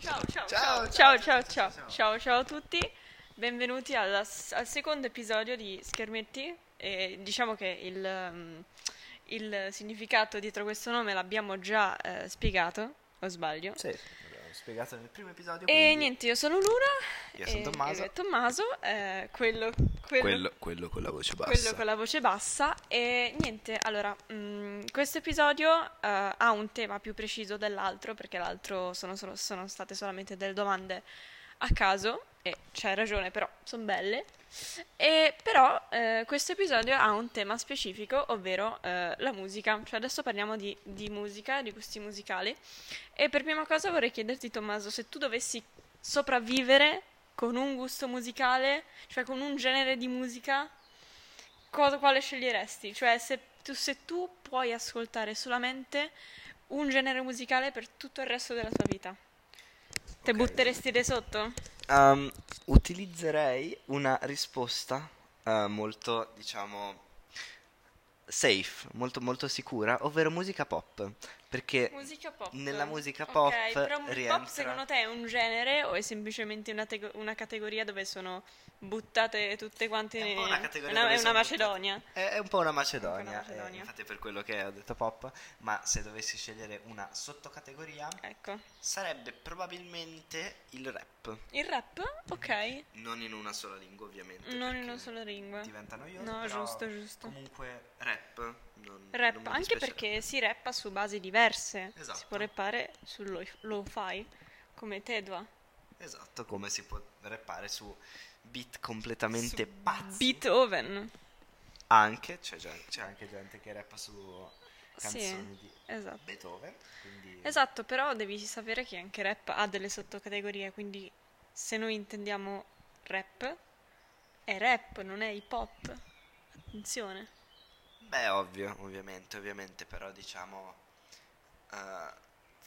Ciao ciao ciao, ciao ciao ciao ciao ciao a tutti, benvenuti alla, al secondo episodio di Schermetti. E diciamo che il, il significato dietro questo nome l'abbiamo già eh, spiegato, o sbaglio? Sì spiegato nel primo episodio. E quindi niente, io sono Luna. Io sono e- Tommaso. e Tommaso, eh, quello, quello, Quello, quello con la voce bassa. quello con la voce bassa. E niente, allora, mm, questo episodio eh, ha un tema più preciso dell'altro, perché l'altro sono, solo- sono state solamente delle domande a caso, e c'hai ragione, però sono belle. E però eh, questo episodio ha un tema specifico, ovvero eh, la musica. Cioè adesso parliamo di, di musica, di gusti musicali. E per prima cosa vorrei chiederti, Tommaso, se tu dovessi sopravvivere con un gusto musicale, cioè con un genere di musica, cosa- quale sceglieresti? Cioè se tu, se tu puoi ascoltare solamente un genere musicale per tutto il resto della tua vita, te butteresti di sotto? Um, utilizzerei una risposta eh, molto, diciamo, safe, molto, molto sicura, ovvero musica pop. Perché Musica pop. nella musica pop però mu- rientra... pop secondo te è un genere o è semplicemente una, tego- una categoria dove sono buttate tutte quante È un una categoria una, è una Macedonia. È, è un po' una Macedonia, po' una Macedonia. eh, infatti per quello che ho detto pop, ma se dovessi scegliere una sottocategoria Ecco. sarebbe probabilmente il rap, Il rap? Ok. non in una sola lingua ovviamente. Non in una sola lingua. Diventa noioso, No, però giusto, giusto. comunque rap. Non, Rap, non anche perché si rappa su basi diverse. Esatto. Si può rappare sul lo- lo-fi, come Tedua. Esatto, come si può rappare su beat completamente Su pazzi. Beethoven. Anche, c'è, gen- c'è anche gente che rappa su Sì, canzoni di esatto. Beethoven, quindi... Esatto, però devi sapere che anche rap ha delle sottocategorie, quindi se noi intendiamo rap, è rap, non è hip hop. Attenzione. Beh, ovvio, ovviamente, ovviamente, però diciamo... eh,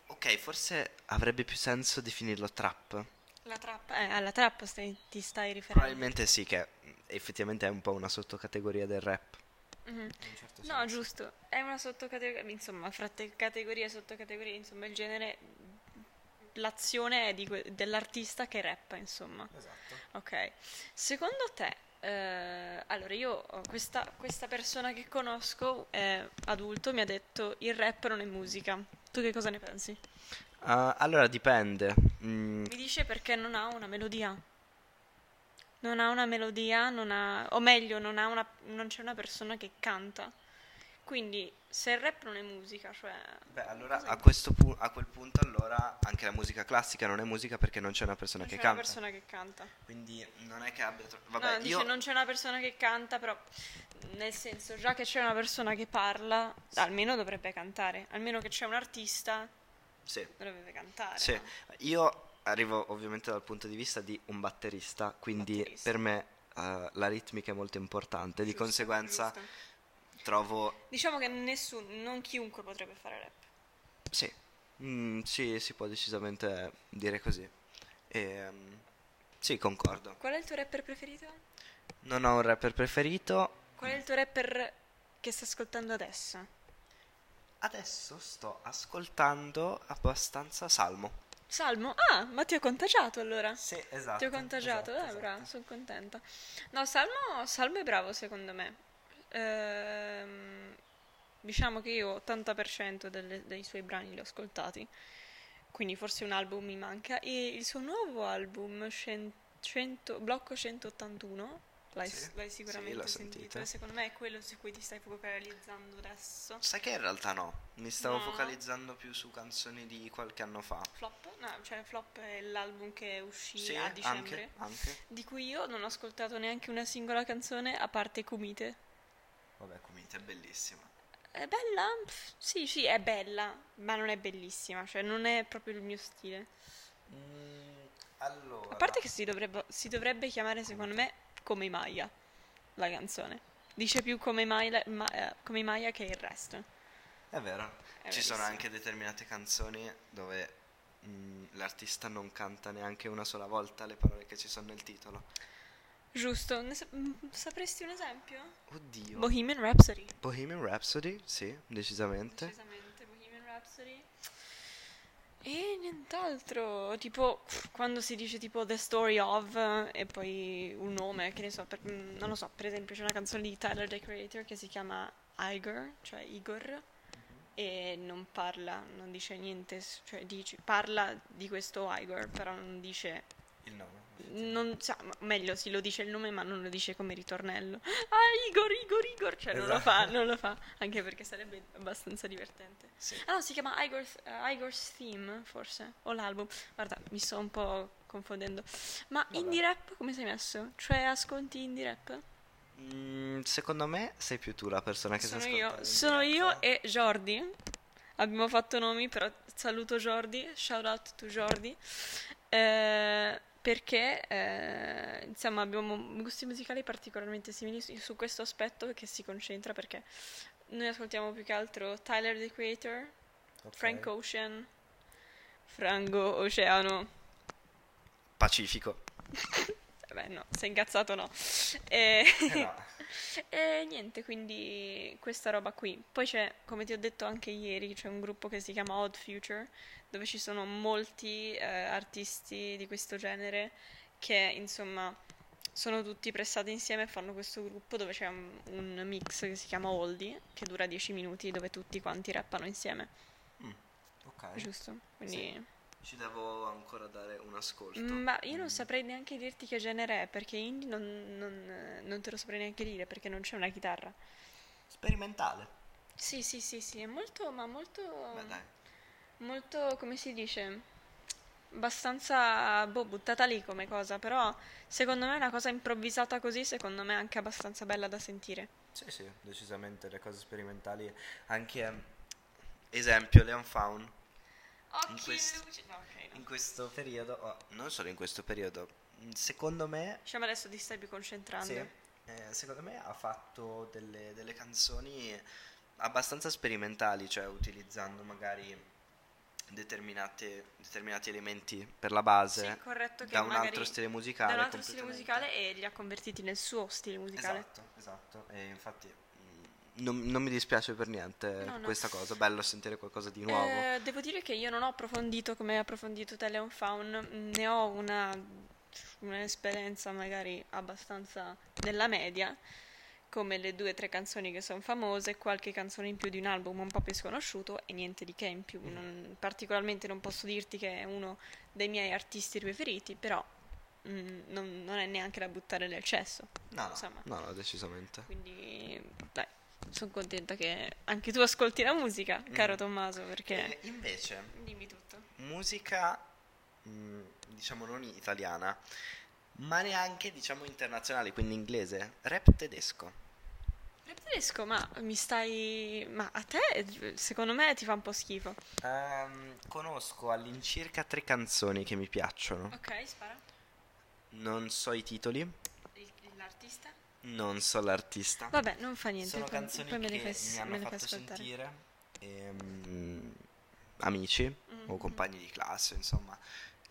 ok, forse avrebbe più senso definirlo trap. La trap, eh, alla trap stai- ti stai riferendo. Probabilmente sì, che mm, effettivamente è un po' una sottocategoria del rap. Mhm. In un certo No, giusto, è una sottocategoria, insomma, fra te- categorie e sottocategorie, insomma, il genere, l'azione è di que- dell'artista che rappa, insomma. Esatto. Ok, secondo te, eh, allora io, questa, questa persona che conosco, è adulto, mi ha detto il rap non è musica. Tu che cosa ne pensi? Ah, allora dipende. Mm, Mi dice perché non ha una melodia. Non ha una melodia, non ha, o meglio, non, ha una, non c'è una persona che canta. Quindi, se il rap non è musica, cioè... Beh, allora a, questo pu- a quel punto allora anche la musica classica non è musica perché non c'è una persona non che c'è una canta. persona che canta. Quindi non è che abbia tro- No, Vabbè, dice io non c'è una persona che canta, però nel senso, già che c'è una persona che parla, almeno dovrebbe cantare. Almeno che c'è un artista, sì, dovrebbe cantare. sì. no? Io arrivo ovviamente dal punto di vista di un batterista, quindi Batterista. per me eh, la ritmica è molto importante, di Giusto, conseguenza giusto. Trovo Diciamo che nessuno, non chiunque potrebbe fare rap. sì, mm, sì, si può decisamente dire così. Ehm, sì, concordo. Qual è il tuo rapper preferito? Non ho un rapper preferito. Qual è il tuo rapper che stai ascoltando adesso? Adesso sto ascoltando abbastanza Salmo. Salmo? Ah, ma ti ho contagiato allora. Sì, esatto. Ti ho contagiato, esatto, eh, bravo, esatto. sono contenta. No, Salmo, Salmo è bravo secondo me. Ehm, diciamo che io 80% delle- dei suoi brani li ho ascoltati, quindi forse un album mi manca. E il suo nuovo album, cen- 100 Blocco 181, l'hai, Sì, l'hai sì, sicuramente l'ho sentito. secondo me è quello su cui ti stai focalizzando adesso. Sai che in realtà no, mi stavo No. focalizzando più su canzoni di qualche anno fa. Flop? No, cioè Flop è l'album che uscì Sì, a dicembre. anche, anche. Di cui io non ho ascoltato neanche una singola canzone a parte Kumite. Vabbè, Kumite è bellissima. È bella? Pff, Sì, sì, è bella, ma non è bellissima, cioè non è proprio il mio stile. Mm, allora, A parte che si dovrebbe, si dovrebbe chiamare, secondo me, come Maya, la canzone. Dice più come Maya, ma- eh, come Maya che il resto. è vero, È ci sono anche determinate canzoni dove mm, l'artista non canta neanche una sola volta le parole che ci sono nel titolo. Giusto, ne sa- mm, sapresti un esempio? Oddio. Bohemian Rhapsody. Bohemian Rhapsody, sì, decisamente. Decisamente, Bohemian Rhapsody. E nient'altro, tipo quando si dice tipo The Story of e poi un nome, che ne so, per- mm, non lo so, per esempio c'è una canzone di Tyler the Creator che si chiama Igor, cioè Igor, e non parla, non dice niente, cioè dice, parla di questo Igor, però non dice, Il nome. Non sa, meglio sì lo dice il nome ma non lo dice come ritornello. Ah Igor, Igor, Igor, cioè non lo Esatto. fa, non lo fa, anche perché sarebbe abbastanza divertente. Sì. Ah no, si chiama Igor's, eh, Igor's Theme, forse, o l'album. Guarda, mi sto un po' confondendo. Ma Vabbè. indie rap come sei messo? Cioè ascolti indie rap? Mm, secondo me sei più tu la persona che sono si io, sono io e Jordi. Abbiamo fatto nomi, però saluto Jordi, shout out to Jordi. Eh, perché eh, insomma abbiamo gusti musicali particolarmente simili su, su questo aspetto che si concentra perché noi ascoltiamo più che altro Tyler the Creator, Ok. Frank Ocean, Frango Oceano. Pacifico. Vabbè, no, sei incazzato no. E, Eh no. e niente, quindi questa roba qui. Poi c'è, come ti ho detto anche ieri, c'è un gruppo che si chiama Odd Future, dove ci sono molti eh, artisti di questo genere che, insomma, sono tutti pressati insieme e fanno questo gruppo dove c'è un, un mix che si chiama Oldie, che dura 10 minuti, dove tutti quanti rappano insieme. Mm, ok. Giusto? Quindi... Ci devo ancora dare un ascolto. Ma io non saprei neanche dirti che genere è, perché indie non, non- non te lo saprei neanche dire, perché non c'è una chitarra. Sperimentale. Sì, sì, sì, sì, è molto, ma molto, Beh, dai. molto, come si dice, abbastanza, boh, buttata lì come cosa, però secondo me è una cosa improvvisata così, secondo me è anche abbastanza bella da sentire. Sì, sì, decisamente le cose sperimentali. Anche esempio Leon Faun Occhi questo- luci. No, ok, no. in questo periodo, oh, non solo in questo periodo, mm, secondo me, Diciamo adesso ti stai più concentrando. sì, eh, secondo me ha fatto delle, delle canzoni abbastanza sperimentali, cioè utilizzando magari determinate, determinati elementi per la base Sì, corretto da un altro stile musicale. da un altro stile musicale e li ha convertiti nel suo stile musicale. Esatto, esatto. E infatti non, non mi dispiace per niente No, no. questa cosa. Bello sentire qualcosa di nuovo. Eh, devo dire che io non ho approfondito come hai approfondito te Leon Faun, mm, ne ho una, un'esperienza magari abbastanza nella media, come le due o tre canzoni che sono famose, qualche canzone in più di un album un po' più sconosciuto e niente di che in più. Non- particolarmente non posso dirti che è uno dei miei artisti preferiti, però mm, non, non è neanche da buttare nel cesso. no, no, insomma. no, no, decisamente. Quindi, dai, sono contenta che anche tu ascolti la musica, caro Mm. Tommaso, perché... E invece, Dimmi tutto. musica, mm, diciamo non italiana, ma neanche, diciamo, internazionale, quindi inglese, rap tedesco. Rap tedesco, ma mi stai... Ma a te, secondo me, ti fa un po' schifo. Ehm, conosco all'incirca tre canzoni che mi piacciono. Ok, spara. Non so i titoli, L'artista? Non so l'artista. Vabbè, non fa niente. Sono poi- canzoni poi me che fai, mi me hanno le fai fatto sentire ehm, amici o Mhm. compagni di classe, insomma,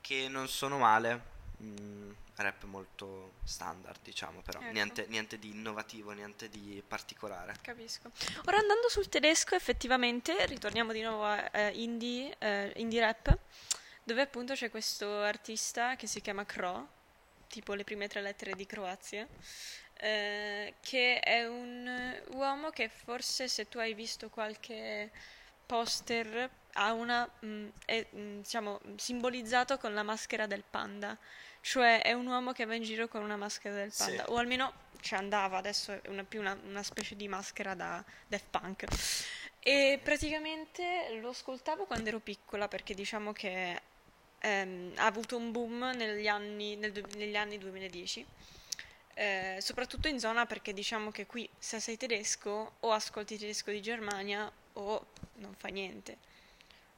che non sono male. mm, rap molto standard, diciamo, però Ecco. niente, niente di innovativo, niente di particolare. Capisco. Ora andando sul tedesco, effettivamente, ritorniamo di nuovo a eh, indie, eh, indie rap, dove appunto c'è questo artista che si chiama Kro, tipo le prime tre lettere di Croazia, eh, che è un uomo che forse se tu hai visto qualche poster ha una, mm, è, mm, diciamo, simbolizzato con la maschera del panda. Cioè è un uomo che va in giro con una maschera del Sì. panda, o almeno ci andava, adesso è una, più una, una specie di maschera da Daft Punk. E praticamente lo ascoltavo quando ero piccola perché diciamo che ehm, ha avuto un boom negli anni, nel negli anni 2010. Eh, soprattutto in zona perché diciamo che qui se sei tedesco o ascolti tedesco di Germania o non fa niente.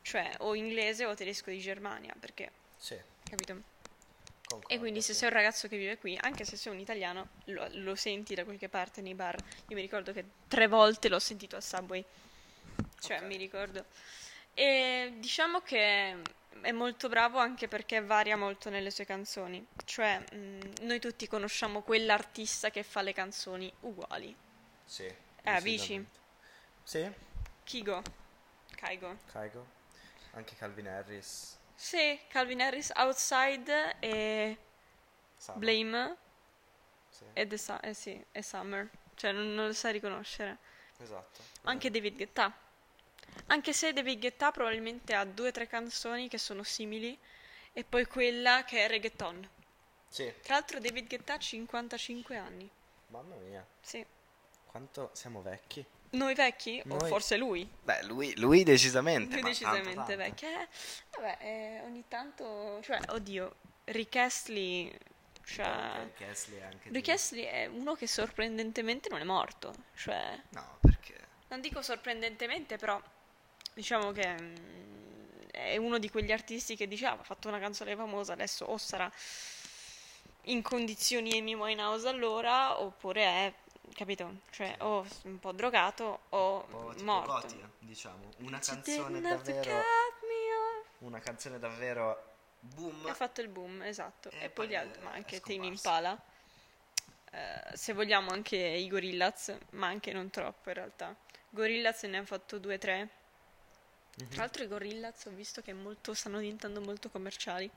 Cioè o inglese o tedesco di Germania perché, Sì, capito? concordo. E quindi se sei un ragazzo che vive qui, anche se sei un italiano, lo, lo senti da qualche parte nei bar. Io mi ricordo che tre volte l'ho sentito a Subway. Cioè, Ok. mi ricordo. E diciamo che è molto bravo anche perché varia molto nelle sue canzoni. Cioè, mh, noi tutti conosciamo quell'artista che fa le canzoni uguali. Sì. Eh, decisamente. Sì, Kigo. Kaigo. Kaigo. Anche Calvin Harris. Sì, Calvin Harris, Outside e Summer. Blame Sì, e, The Su- eh sì, e Summer. Cioè, non, non lo sai riconoscere. esatto. Anche David Guetta. Anche se David Guetta probabilmente ha due o tre canzoni che sono simili e poi quella che è reggaeton. Sì, Tra l'altro David Guetta ha 55 anni. mamma mia, Sì. quanto siamo vecchi. Noi vecchi? O Noi- forse lui? Beh, lui, lui decisamente. Lui decisamente tanto, tanto. vecchio. Eh, vabbè, eh, ogni tanto... Cioè, oddio, Rick Astley... Cioè... Rick Astley Rick Astley è uno che sorprendentemente non è morto. Cioè, No, perché... non dico sorprendentemente, però diciamo che mm, è uno di quegli artisti che dice, ah, ha fatto una canzone famosa, adesso o sarà in condizioni Amy Winehouse allora, oppure è, capito? Cioè, o un po' drogato o Un po' tipo morto. Gotia, diciamo. Una canzone davvero... Una canzone davvero... Boom. Ha fatto il boom, esatto. E E, poi gli altri, ma anche Tame. Impala. Eh, se vogliamo anche i Gorillaz, ma anche non troppo in realtà. Gorillaz ne ha fatto due o tre. Mhm. Tra l'altro i Gorillaz ho visto che molto- stanno diventando molto commerciali.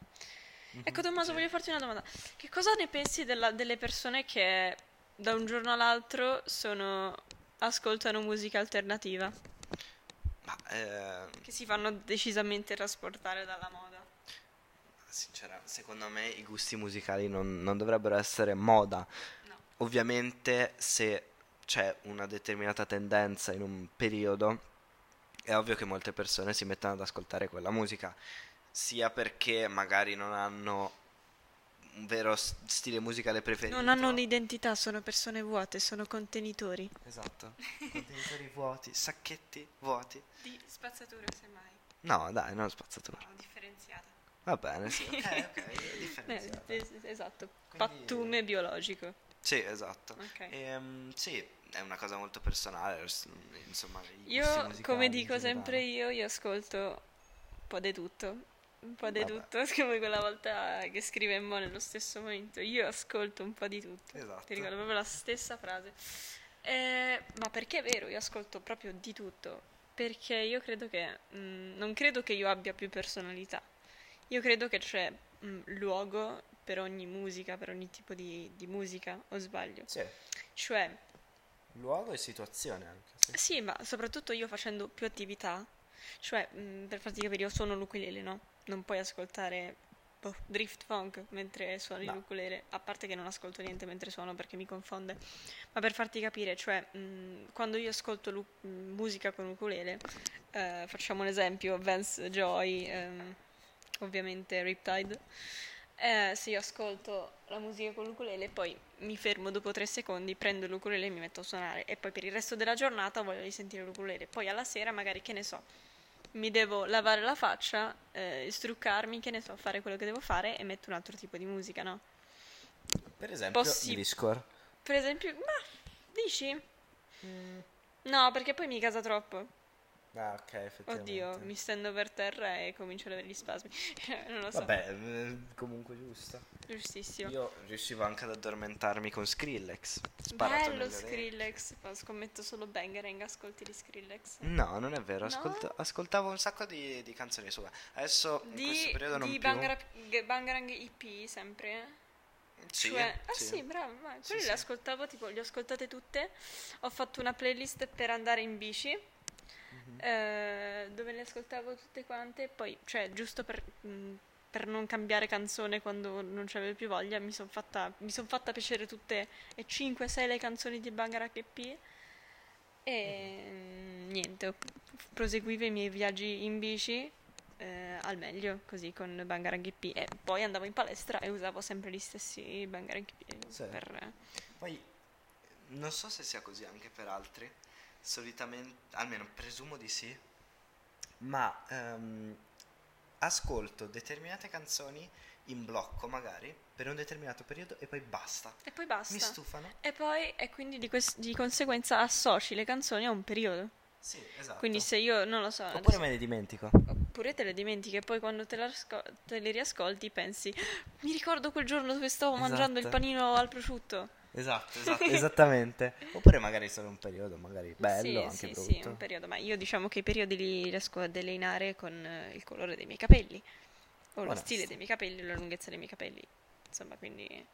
Mhm, Ecco Tommaso, sì. voglio farti una domanda. Che cosa ne pensi della- delle persone che da un giorno all'altro sono, ascoltano musica alternativa? Ma, eh, Che si fanno decisamente trasportare dalla moda. sincera, secondo me i gusti musicali non, non dovrebbero essere moda. No. Ovviamente se c'è una determinata tendenza in un periodo, è ovvio che molte persone si mettono ad ascoltare quella musica, sia perché magari non hanno un vero stile musicale preferito. Non hanno un'identità, sono persone vuote, sono contenitori. Esatto. Contenitori vuoti, sacchetti vuoti. Di spazzatura, semmai. No, dai, non spazzatura. No, differenziata. Va bene, sì. Ok, ok, Eh, differenziata. es- esatto, Quindi- pattume biologico. Sì, esatto. Ok. Ehm, sì, è una cosa molto personale, insomma, Io, come dico sempre io, io ascolto un po' di tutto. Un po' di tutto, come quella volta che scrivemmo nello stesso momento. Io ascolto un po' di tutto. Esatto. Ti ricordo proprio la stessa frase. Eh, ma perché è vero, io ascolto proprio di tutto. Perché io credo che. mm, non credo che io abbia più personalità. Io credo che c'è mm, luogo per ogni musica, per ogni tipo di, di musica, o sbaglio. Sì, Cioè, luogo e situazione anche. Sì. sì, ma soprattutto io facendo più attività, cioè, mh, per farti capire, io suono l'ukulele, no? Non puoi ascoltare boh, drift funk mentre suoni No. l'ukulele, a parte che non ascolto niente mentre suono perché mi confonde. Ma per farti capire, cioè, mh, quando io ascolto l'u- musica con ukulele, eh, facciamo un esempio, Vance Joy, ehm, ovviamente Riptide. Eh, se io ascolto la musica con l'ukulele, poi mi fermo dopo tre secondi, prendo l'ukulele e mi metto a suonare. E poi per il resto della giornata voglio risentire l'ukulele. Poi alla sera, magari, che ne so, mi devo lavare la faccia, eh, struccarmi, che ne so, fare quello che devo fare e metto un altro tipo di musica, no? Per esempio, Possi- Discord. Per esempio, ma dici? No, perché poi mi casa troppo. Ah, ok, effettivamente. Oddio, mi stendo per terra e comincio ad avere gli spasmi. non lo so. Vabbè, eh, comunque giusto. Giustissimo. Io riuscivo anche ad addormentarmi con Skrillex. Sparato Bello orecchie. Skrillex. Ma scommetto solo Bangarang ascolti di Skrillex. No, non è vero, No? ascolt- ascoltavo un sacco di, di canzoni sue. Adesso in questo Di, periodo non di più. Bangarang, Bangarang EP sempre. Sì, Cioè, ah sì. sì, bravo, ma sì. le ascoltavo, tipo, le ho ascoltate tutte. Ho fatto una playlist per andare in bici, Mhm. eh, dove le ascoltavo tutte quante. Poi, cioè, giusto per, mh, per non cambiare canzone quando non c'avevo più voglia, mi sono fatta, son fatta piacere tutte e 5-6 le canzoni di Bangarang EP. E Mhm. mh, niente, proseguivo i miei viaggi in bici eh, al meglio, così con Bangarang EP. E poi andavo in palestra e usavo sempre gli stessi Bangarang EP. Sì. Per... Poi non so se sia così anche per altri. Solitamente, almeno presumo di sì. Ma ehm, ascolto determinate canzoni in blocco, magari per un determinato periodo e poi basta. E poi basta. Mi stufano. E poi, e quindi di, quest- di conseguenza associ le canzoni a un periodo. Sì, esatto. Quindi se io, non lo so, Oppure adesso- me ne dimentico. oppure te le dimentichi e poi quando te, te le riascolti pensi, mi ricordo quel giorno dove stavo mangiando il Esatto. panino al prosciutto. Esatto, esatto, esattamente. Oppure magari solo un periodo, magari bello, sì, anche sì, brutto. sì, un periodo, ma io diciamo che i periodi li riesco a delineare con eh, il colore dei miei capelli, o lo Onesto. stile dei miei capelli, o la lunghezza dei miei capelli, insomma, quindi...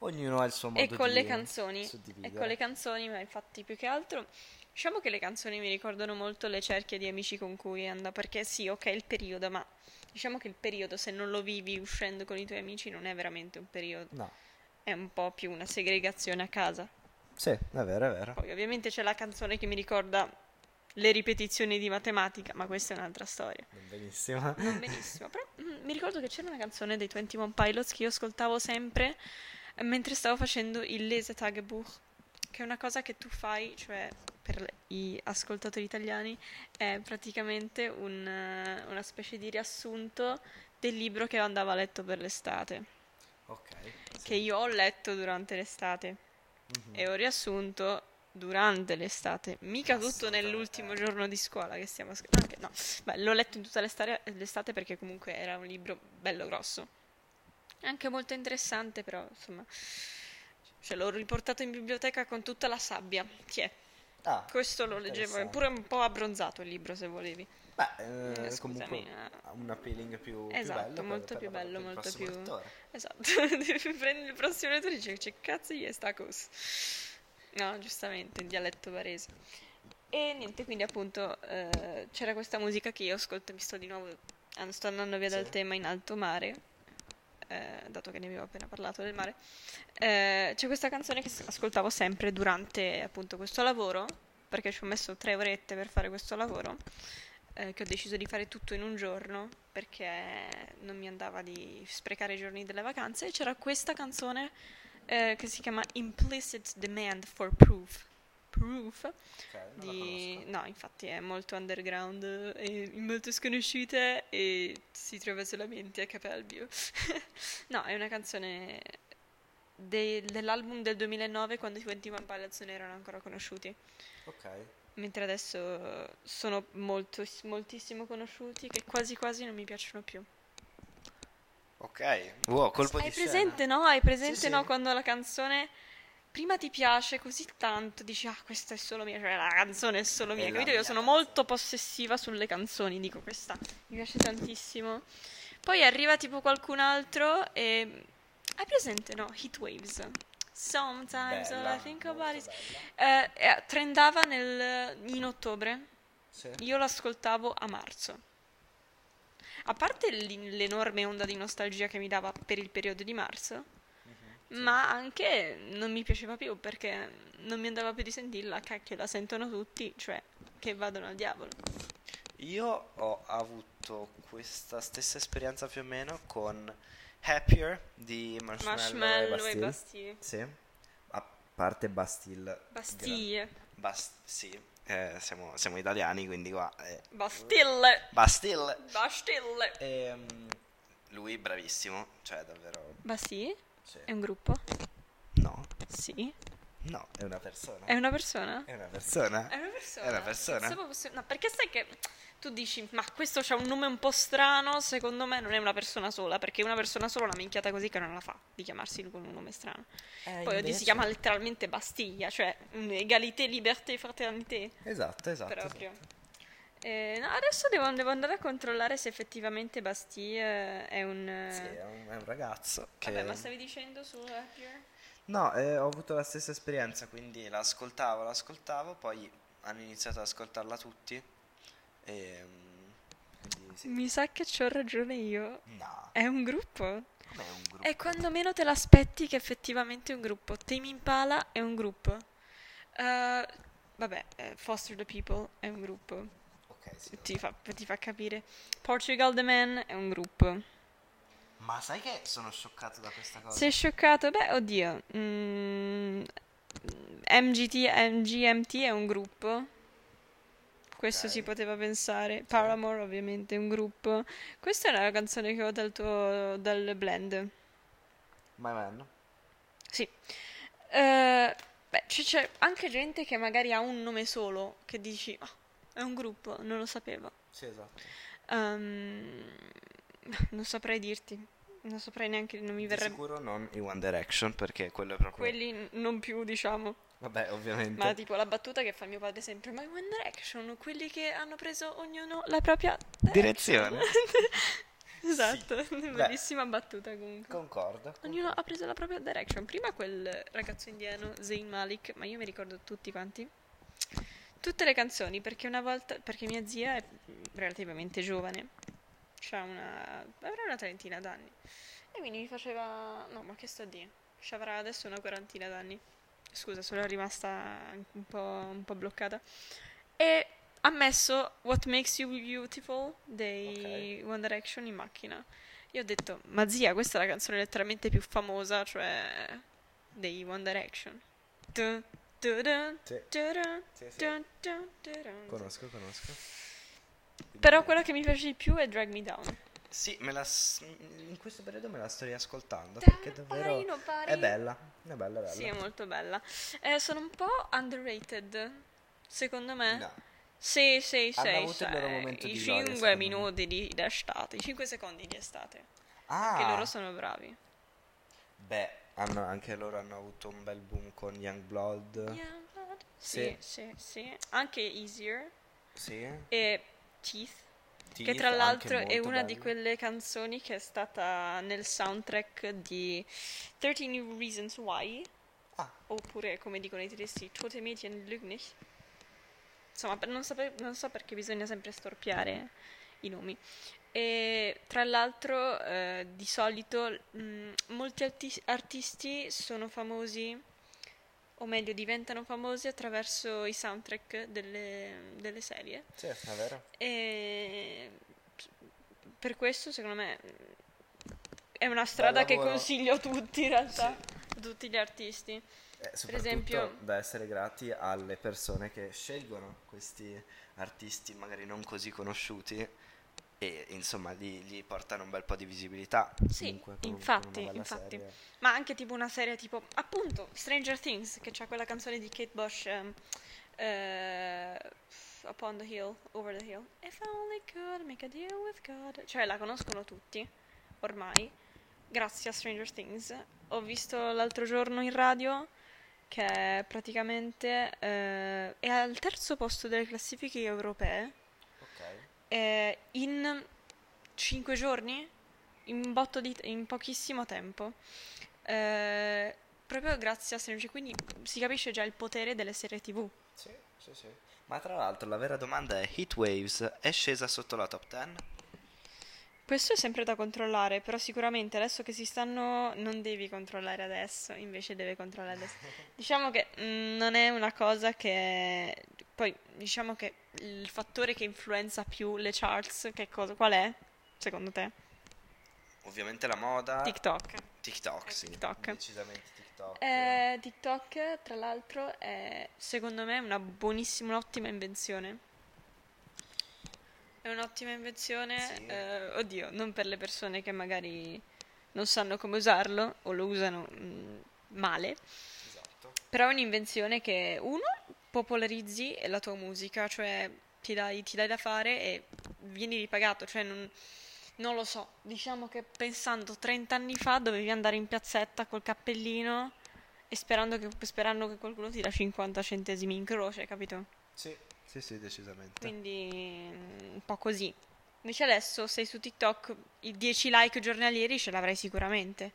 Ognuno ha il suo modo E con di le canzoni, e con le canzoni, ma infatti più che altro, diciamo che le canzoni mi ricordano molto le cerchie di amici con cui andavo, perché sì, ok, il periodo, ma diciamo che il periodo, se non lo vivi uscendo con i tuoi amici, non è veramente un periodo, No, è un po' più una segregazione a casa. sì, è vero, è vero. Poi ovviamente c'è la canzone che mi ricorda le ripetizioni di matematica, ma questa è un'altra storia. Non benissimo. Non benissimo, però mm, mi ricordo che c'era una canzone dei 21 Pilots che io ascoltavo sempre eh, mentre stavo facendo il Lesetagebuch, che è una cosa che tu fai, cioè per le- i ascoltatori italiani, è praticamente un, eh, una specie di riassunto del libro che andava letto per l'estate, Ok. sì. che io ho letto durante l'estate Mhm. e ho riassunto durante l'estate, mica tutto nell'ultimo giorno di scuola che stiamo ascoltando. no, beh, l'ho letto in tutta l'estate, l'estate perché comunque era un libro bello grosso. Anche molto interessante, però insomma, cioè, l'ho riportato in biblioteca con tutta la sabbia. Tiè, Ah, questo lo leggevo, è pure un po' abbronzato il libro se volevi. Beh, Eh, eh, scusami, comunque eh. ha un appealing più, più Esatto, bello per- molto più bello, molto più- lettore. Esatto, prendere il prossimo lettore e dice che cazzo gli è sta cosa? No, giustamente, in dialetto barese. E niente, quindi appunto eh, c'era questa musica che io ascolto, mi sto di nuovo, sto andando via dal Sì. tema in alto mare, eh, dato che ne avevo appena parlato del mare. Eh, c'è questa canzone che ascoltavo sempre durante appunto questo lavoro, perché ci ho messo tre orette per fare questo lavoro, eh, che ho deciso di fare tutto in un giorno, perché non mi andava di sprecare i giorni delle vacanze, c'era questa canzone eh, che si chiama Implicit Demand for Proof. Proof Ok, non la di... No, infatti è molto underground e molto sconosciuta e si trova solamente a Capalbio. no, è una canzone de- dell'album del 2009 quando i 21 Pilots non erano ancora conosciuti, Ok. Mentre adesso sono molto, moltissimo conosciuti che quasi quasi non mi piacciono più. Ok. Wow, colpo Hai di scena. presente, no? Hai presente, Sì, no? sì. Quando la canzone prima ti piace così tanto, dici, ah, questa è solo mia, cioè la canzone è solo È mia. la Capito? Io mia sono canzone. molto possessiva sulle canzoni, dico, questa mi piace tantissimo. Poi arriva tipo qualcun altro e... Hai presente, no? Heat Sometimes all Bella, I think about is... bella. Eh, eh, trendava nel- in ottobre. Sì. Io l'ascoltavo a marzo. A parte l'enorme onda di nostalgia che mi dava per il periodo di marzo, Mhm, ma anche non mi piaceva più perché non mi andava più di sentirla, cacchio, la sentono tutti, cioè che vadano al diavolo. Io ho avuto questa stessa esperienza più o meno con Happier di Marshmallow, Marshmallow e e Bastille. Bastille. Sì. A parte Bastille. Bastille. gran- Bas- sì, eh, siamo, siamo italiani, quindi qua... eh, Bastille. Bastille. Bastille. Ehm, lui bravissimo, cioè davvero... Bastille? sì. È un gruppo? No, Sì. No, è una persona. È una persona? È una persona. È una persona. È una persona. Fosse- No, perché sai che tu dici, ma questo c'ha un nome un po' strano, secondo me non è una persona sola, perché una persona sola una minchiata così che non la fa di chiamarsi con un nome strano. Eh, Poi oggi si chiama letteralmente Bastiglia, cioè mm, egalité, liberté, fraternité, Esatto, esatto. proprio. Eh, no, adesso devo, devo andare a controllare se effettivamente Bastille è un... esatto. Sì, è un, è un ragazzo che... Vabbè, ma stavi dicendo su Happier? No, eh, ho avuto la stessa esperienza, quindi l'ascoltavo, l'ascoltavo, poi hanno iniziato ad ascoltarla tutti. E... mm, Quindi sì. Mi sa che c'ho ragione io. No, È un gruppo? com'è un gruppo? È quando meno te l'aspetti che effettivamente è un gruppo. Tame Impala è un gruppo. Eh, vabbè, eh, Foster the People è un gruppo. Ok, sì. Ti fa, ti fa capire. Portugal the Man è un gruppo. Ma sai che sono scioccato da questa cosa? Sei scioccato? Beh, oddio. Mm, MGT, MGMT è un gruppo. Questo Ok. si poteva pensare. Paramore ovviamente è un gruppo. Questa è una canzone che ho dal tuo dal blend. My Man? Sì. Eh, beh, c- c'è anche gente che magari ha un nome solo, che dici, "Ah, è un gruppo, non lo sapevo. Sì, esatto. Ehm, non saprei dirti. non saprei neanche, non mi verrebbe... sicuro non i One Direction perché quello è proprio... Quelli non più, diciamo. Vabbè, ovviamente. Ma tipo la battuta che fa mio padre sempre, ma i One Direction, quelli che hanno preso ognuno la propria Direzione. esatto, Beh. bellissima battuta comunque. Concordo. Ognuno ha preso la propria direction. Prima quel ragazzo indiano, Zayn Malik, ma io mi ricordo tutti quanti. Tutte le canzoni, perché una volta, perché mia zia è relativamente giovane, c'ha una, avrà una trentina d'anni. E quindi mi faceva, no ma che sto a dire, ci avrà adesso una quarantina d'anni. Scusa, sono rimasta un po', un po' bloccata. E ha messo What Makes You Beautiful dei One Direction in macchina. Io ho detto, ma zia, questa è la canzone letteralmente più famosa, cioè dei One Direction. Dun, dun, dun, Sì. Sì, sì. Conosco, conosco. Però quella che mi piace di più è Drag Me Down. Sì, me la in questo periodo me la sto riascoltando Dai, perché davvero Parino, pari. è bella, è bella, è bella. Sì, è molto bella. Eh, sono un po' underrated, secondo me. No. Sì, sì, sì. Hanno avuto il sì. loro momento I di gloria, 5 secondo me. minuti di, estate, i 5 secondi di estate. Ah, Che loro sono bravi. beh, hanno, anche loro hanno avuto un bel boom con Youngblood. Youngblood. Sì, sì, sì. Anche Easier Sì. e Teeth. Che Teeth, tra l'altro è una di bello. quelle canzoni che è stata nel soundtrack di 13 Reasons Why, Ah, oppure come dicono i tedeschi, Tote Mädchen lügen Insomma, non, sape- non so perché bisogna sempre storpiare i nomi. E tra l'altro, eh, di solito mh, molti arti- artisti sono famosi, o meglio, diventano famosi attraverso i soundtrack delle, delle serie. sì, è vero. E per questo, secondo me, è una strada che consiglio a tutti, in realtà, a tutti gli artisti. Eh, soprattutto esempio- da essere grati alle persone che scelgono questi artisti magari non così conosciuti e insomma gli, gli portano un bel po' di visibilità. Sì, comunque, con- infatti, infatti. serie. Ma anche tipo una serie tipo, appunto, Stranger Things, che c'ha quella canzone di Kate Bush, ehm, eh, Upon the Hill, Over the Hill. If I only could make a deal with God. Cioè, la conoscono tutti, ormai, grazie a Stranger Things. Ho visto l'altro giorno in radio che praticamente eh, è al terzo posto delle classifiche europee. Eh, in 5 giorni, in, botto di, in pochissimo tempo, Eh, proprio grazie a Stranger quindi si capisce già il potere delle serie tv. Sì, sì, sì. Ma tra l'altro la vera domanda è Heat Waves è scesa sotto la top 10? Questo è sempre da controllare, però sicuramente adesso che si stanno non devi controllare adesso, invece deve controllare adesso. Diciamo che mm, non è una cosa che... Poi diciamo che il fattore che influenza più le charts, che cosa, qual è, secondo te? Ovviamente la moda. TikTok. TikTok, Eh, sì. TikTok. Decisamente TikTok. Eh, TikTok, tra l'altro, è secondo me una buonissima, un'ottima invenzione. È un'ottima invenzione, Sì. eh, oddio, non per le persone che magari non sanno come usarlo o lo usano mm, male, Esatto. però è un'invenzione che, uno, popolarizzi la tua musica, cioè ti dai, ti dai da fare e vieni ripagato, cioè non, non lo so, diciamo che pensando 30 anni fa dovevi andare in piazzetta col cappellino e sperando che, sperando che qualcuno ti dà 50 centesimi in croce, capito? Sì, sì, sì, decisamente. Quindi mm, un po' così. Invece adesso sei su TikTok, i 10 like giornalieri ce l'avrai sicuramente,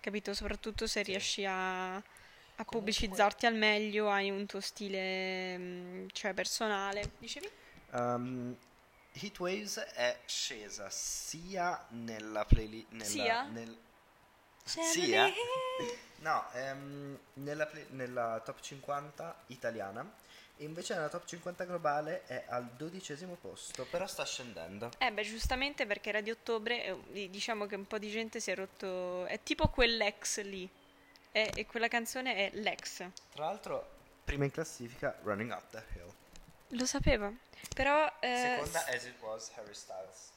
capito? Soprattutto se riesci a, a pubblicizzarti al meglio, hai un tuo stile, mm, cioè personale. Dicevi? Um, Heat Waves è scesa sia nella playlist. Sia? Nel, Sia? No, ehm, nella, play- nella top 50 italiana. E invece nella top 50 globale è al dodicesimo posto. Però sta scendendo. Eh beh, giustamente perché era di ottobre di- diciamo che un po' di gente si è rotto... È tipo quell'ex lì. E, e quella canzone è l'ex. Tra l'altro, prima in classifica, Running Up the Hill. Lo sapevo. Però... eh, Seconda, As It Was, Harry Styles.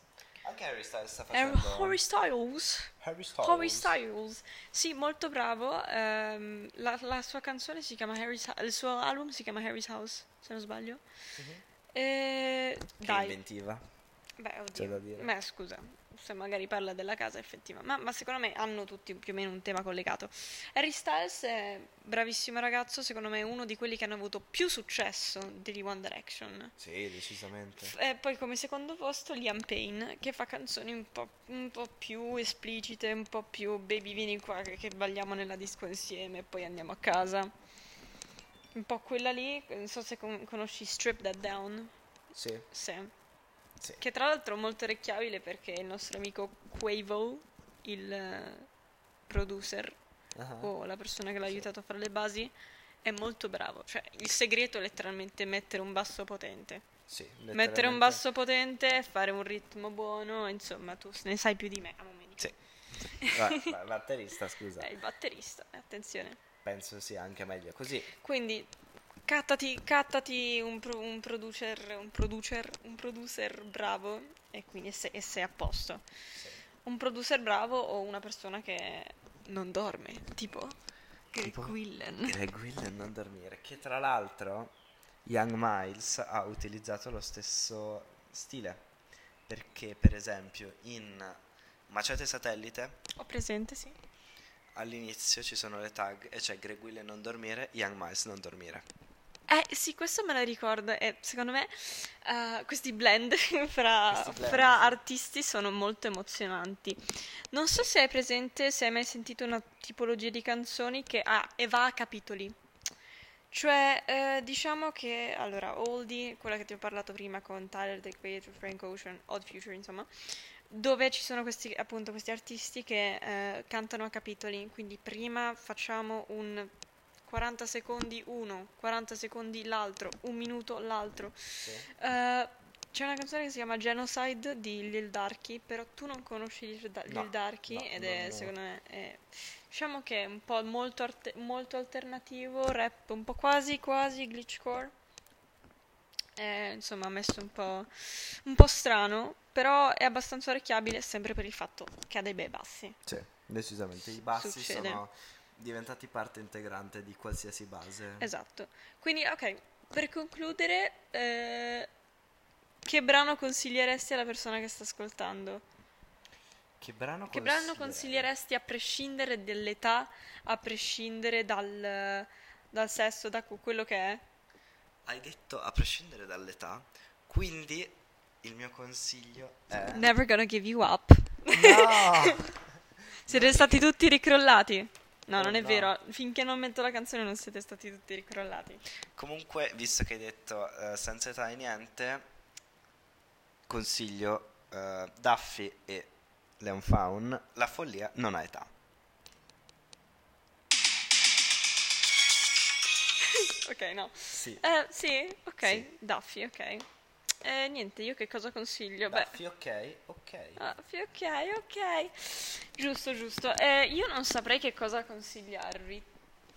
Anche Harry Styles sta facendo. Harry Styles. Harry Styles. Harry Styles. Sì, molto bravo. ehm, la, la sua canzone si chiama Harry's House. Il suo album si chiama Harry's House, se non sbaglio. Mhm. E... Che Dai. inventiva. Beh, oddio. c'è da dire. Beh, scusa. Se magari parla della casa effettiva, ma, ma secondo me hanno tutti più o meno un tema collegato. Harry Styles è bravissimo ragazzo, secondo me è uno di quelli che hanno avuto più successo di One Direction. Sì, decisamente. E poi come secondo posto Liam Payne, che fa canzoni un po', un po' più esplicite, un po' più baby vieni qua che, che balliamo nella disco insieme e poi andiamo a casa. Un po' quella lì, non so se con- conosci Strip That Down. Sì, Sì. Sì. Che tra l'altro è molto orecchiabile perché il nostro amico Quavo, il eh, producer Ah, o la persona che l'ha Sì. aiutato a fare le basi, è molto bravo. Cioè, il segreto è letteralmente mettere un basso potente. sì, Mettere un basso potente, fare un ritmo buono, insomma, tu ne sai più di me a momenti. Sì. Va- va- batterista, scusa. È il batterista, eh, attenzione. Penso sia anche meglio così. Quindi cattati, cattati un, pro- un producer, un producer, un producer bravo e quindi e sei, e sei a posto. Sì. Un producer bravo o una persona che non dorme, tipo Greg? Quillen. Greg Will non dormire. Che tra l'altro Young Miles ha utilizzato lo stesso stile. Perché, per esempio, in Macete Satellite Ho presente, sì. all'inizio ci sono le tag e c'è Greg Will non dormire, Young Miles non dormire. Eh sì, questo me lo ricordo e secondo me eh, questi blend fra, Questi blend, fra artisti sono molto emozionanti. Non so se hai presente, se hai mai sentito una tipologia di canzoni che ha e va a capitoli. Cioè, eh, diciamo che, allora, Oldie, quella che ti ho parlato prima con Tyler, The Creator, Frank Ocean, Odd Future, insomma, dove ci sono questi, appunto, questi artisti che eh, cantano a capitoli, quindi prima facciamo un 40 secondi uno, 40 secondi l'altro, un minuto l'altro. Sì. Eh, c'è una canzone che si chiama Genocide di Lil Darky, però tu non conosci Lil, Da- No, Lil Darky no, ed è no. secondo me è- diciamo che è un po' molto, arte- molto alternativo, rap un po' quasi quasi glitchcore. Eh, insomma, messo un po', un po' strano, però è abbastanza orecchiabile sempre per il fatto che ha dei bei bassi. Sì, decisamente. I bassi Succede. sono diventati parte integrante di qualsiasi base. Esatto. Quindi, ok, per concludere, eh, che brano consiglieresti alla persona che sta ascoltando? Che brano Che brano consiglieresti a prescindere dall'età, a prescindere dal, dal sesso, da quello che è? Hai detto a prescindere dall'età, quindi il mio consiglio è... Never gonna give you up. No! Siete stati tutti ricrollati? No, Oh, non è no. vero. Finché non metto la canzone non siete stati tutti ricrollati. Comunque, visto che hai detto eh, senza età e niente, consiglio eh, Duffy e Leon Faun, La follia non ha età. ok, no. Sì. Eh, sì, ok. Sì. Duffy, ok. Eh, niente, io che cosa consiglio? Beh, Duffy, ok, ok. Ah, sì, ok, ok. Giusto, giusto. Eh, io non saprei che cosa consigliarvi.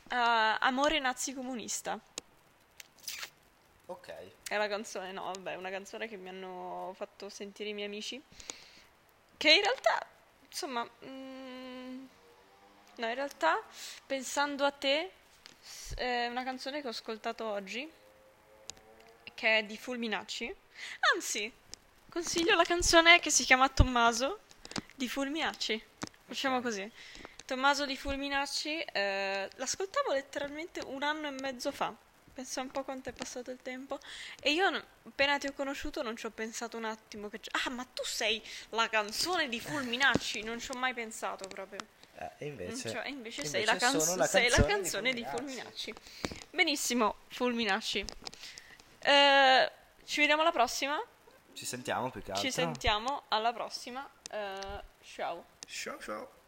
Ah, Amore nazi comunista. Ok. È la canzone, no, vabbè, una canzone che mi hanno fatto sentire i miei amici. Che in realtà, insomma, mm, no, in realtà, pensando a te, è una canzone che ho ascoltato oggi, che è di Fulminacci. Anzi, consiglio la canzone che si chiama Tommaso di Fulminacci. Facciamo così. Tommaso di Fulminacci, eh, l'ascoltavo letteralmente un anno e mezzo fa. Pensa un po' quanto è passato il tempo. E io, appena ti ho conosciuto, non ci ho pensato un attimo. Che ah, ma tu sei la canzone di Fulminacci. Non ci ho mai pensato proprio. Eh, e invece, ci ho- e invece, invece sei, la, canz- la sei la canzone canzone di di Fulminacci. Fulminacci. Benissimo, Fulminacci. Eh, ci vediamo alla prossima. ci sentiamo più che altro. Ci sentiamo alla prossima. Eh, ciao. Ciao ciao.